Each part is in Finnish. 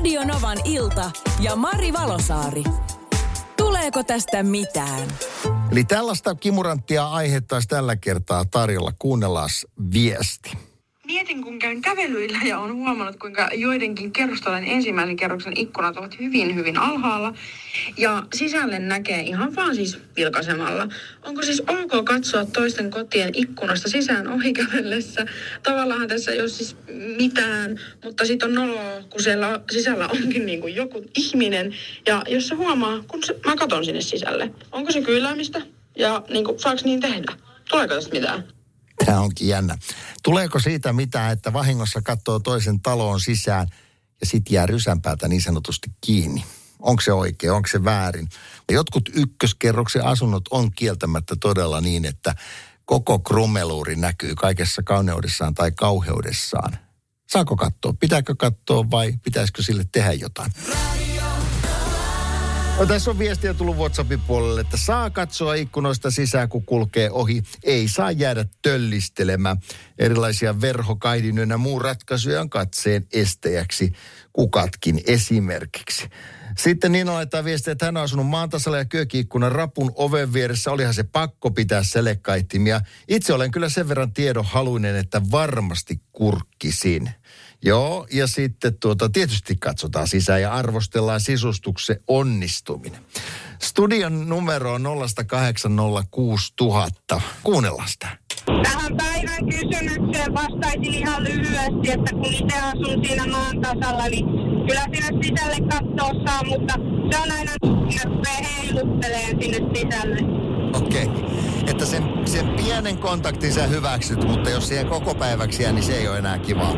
Radio Novan ilta ja Mari Valosaari. Tuleeko tästä mitään? Eli tällaista kimuranttia aihetta olisi tällä kertaa tarjolla. Kuunnellaan viesti. Mietin, kun käyn kävelyillä ja on huomannut, kuinka joidenkin kerrostalojen ensimmäisen kerroksen ikkunat ovat hyvin, hyvin alhaalla. Ja sisälle näkee ihan vaan siis vilkaisemalla. Onko siis ok katsoa toisten kotien ikkunasta sisään ohikävellessä? Tavallaan tässä ei ole siis mitään, mutta sitten on noloa, kun siellä sisällä onkin niin kuin joku ihminen. Ja jos se huomaa, kun se, mä katon sinne sisälle, onko se kyläämistä? Ja niin kuin, saako niin tehdä? Tuleeko tästä mitään? Tämä onkin jännä. Tuleeko siitä mitään, että vahingossa katsoo toisen taloon sisään ja sitten jää rysänpäältä niin sanotusti kiinni? Onko se oikein, onko se väärin? Jotkut ykköskerroksen asunnot on kieltämättä todella niin, että koko krummeluuri näkyy kaikessa kauneudessaan tai kauheudessaan. Saako katsoa? Pitääkö katsoa vai pitäisikö sille tehdä jotain? No, tässä on viestiä tullut WhatsAppin puolelle, että saa katsoa ikkunoista sisään, kun kulkee ohi. Ei saa jäädä töllistelemään. Erilaisia verhokaidin ynnä muu ratkaisuja on katseen estejäksi. Kukatkin esimerkiksi. Sitten niin laittaa viestiä, että hän on asunut maantasalla ja kyökiikkunan rapun oven vieressä. Olihan se pakko pitää selekkaittimia. Itse olen kyllä sen verran tiedon haluinen, että varmasti kurkkisin. Joo, ja sitten tuota, tietysti katsotaan sisään ja arvostellaan sisustuksen onnistuminen. Studion numero on 0806000. Kuunnellaan sitä. Tähän päivän kysymykseen vastaisin ihan lyhyesti, että kun itse asun siinä maan tasalla, niin kyllä sinne sisälle katsoa saa, mutta se on aina, että rupeaa heilutteleen sinne sisälle. Okei. Okay. Että sen, sen pienen kontaktin sä hyväksyt, mutta jos siihen koko päiväksi jää, niin se ei ole enää kivaa.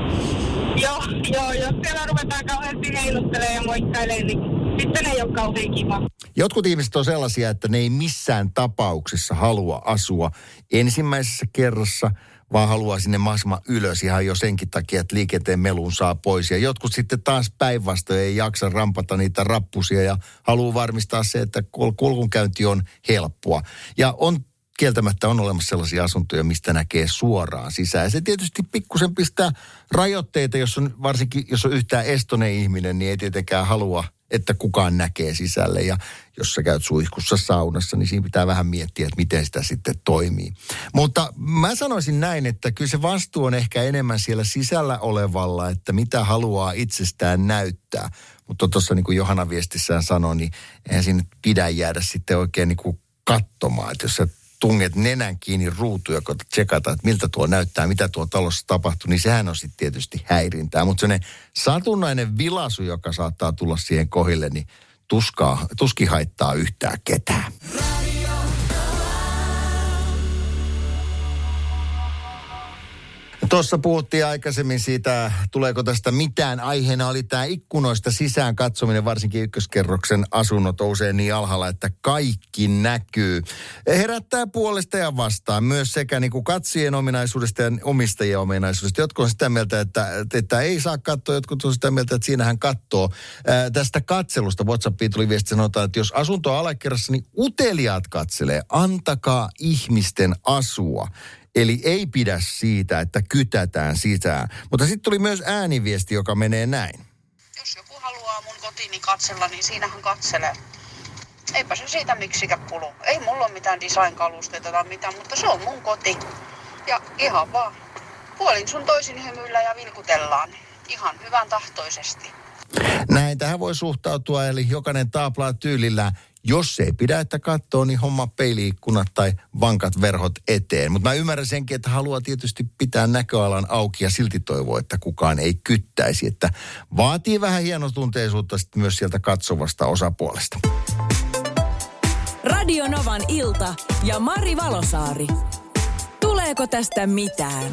Joo, joo, jos siellä ruvetaan kauheasti heiluttelemaan ja moikkailemaan, niin sitten ei ole kauhean kiva. Jotkut ihmiset on sellaisia, että ne ei missään tapauksessa halua asua ensimmäisessä kerrassa, vaan haluaa sinne mahdollisimman ylös ihan jo senkin takia, että liikenteen melun saa pois. Ja jotkut sitten taas päinvastoin ei jaksa rampata niitä rappusia ja haluaa varmistaa se, että kulkunkäynti on helppoa. Ja on kieltämättä on olemassa sellaisia asuntoja, mistä näkee suoraan sisään. Ja se tietysti pikkusen pistää rajoitteita, jos on, varsinkin jos on yhtään estone ihminen, niin ei tietenkään halua, että kukaan näkee sisälle. Ja jos sä käyt suihkussa saunassa, niin siinä pitää vähän miettiä, että miten sitä sitten toimii. Mutta mä sanoisin näin, että kyllä se vastuu on ehkä enemmän siellä sisällä olevalla, että mitä haluaa itsestään näyttää. Mutta tuossa niin kuin Johanna viestissään sanoi, niin eihän sinne pidä jäädä sitten oikein niin kuin katsomaan. Että jos sä tunget nenän kiinni ruutuja, kun tsekata, että miltä tuo näyttää, mitä tuo talossa tapahtuu, niin sehän on sitten tietysti häirintää. Mutta se satunnainen vilasu, joka saattaa tulla siihen kohille, niin tuskaa, tuski haittaa yhtään ketään. Tuossa puhuttiin aikaisemmin siitä, tuleeko tästä mitään. Aiheena oli tämä ikkunoista sisään katsominen, varsinkin ykköskerroksen asunnot usein niin alhaalla, että kaikki näkyy. Herättää puolesta ja vastaan myös sekä niin kuin katsojien ominaisuudesta ja omistajien ominaisuudesta. Jotkut on sitä mieltä, että, että ei saa katsoa, jotkut on sitä mieltä, että siinähän katsoo. Ää, tästä katselusta WhatsAppiin tuli viesti, sanotaan, että jos asunto on alakerrassa, niin uteliaat katselee. Antakaa ihmisten asua. Eli ei pidä siitä, että kytätään sisään. Mutta sitten tuli myös ääniviesti, joka menee näin. Jos joku haluaa mun kotiini katsella, niin siinähän katselee. Eipä se siitä miksikä kulu. Ei mulla ole mitään design-kalusteita tai mitään, mutta se on mun koti. Ja ihan vaan puolin sun toisin hymyillä ja vilkutellaan. Ihan hyvän tahtoisesti. Näin tähän voi suhtautua, eli jokainen taaplaa tyylillä. Jos ei pidä, että katsoo, niin homma peiliikkunat tai vankat verhot eteen. Mutta mä ymmärrän senkin, että haluaa tietysti pitää näköalan auki ja silti toivoo, että kukaan ei kyttäisi. Että vaatii vähän hienotunteisuutta sitten myös sieltä katsovasta osapuolesta. Radio Novan ilta ja Mari Valosaari. Tuleeko tästä mitään?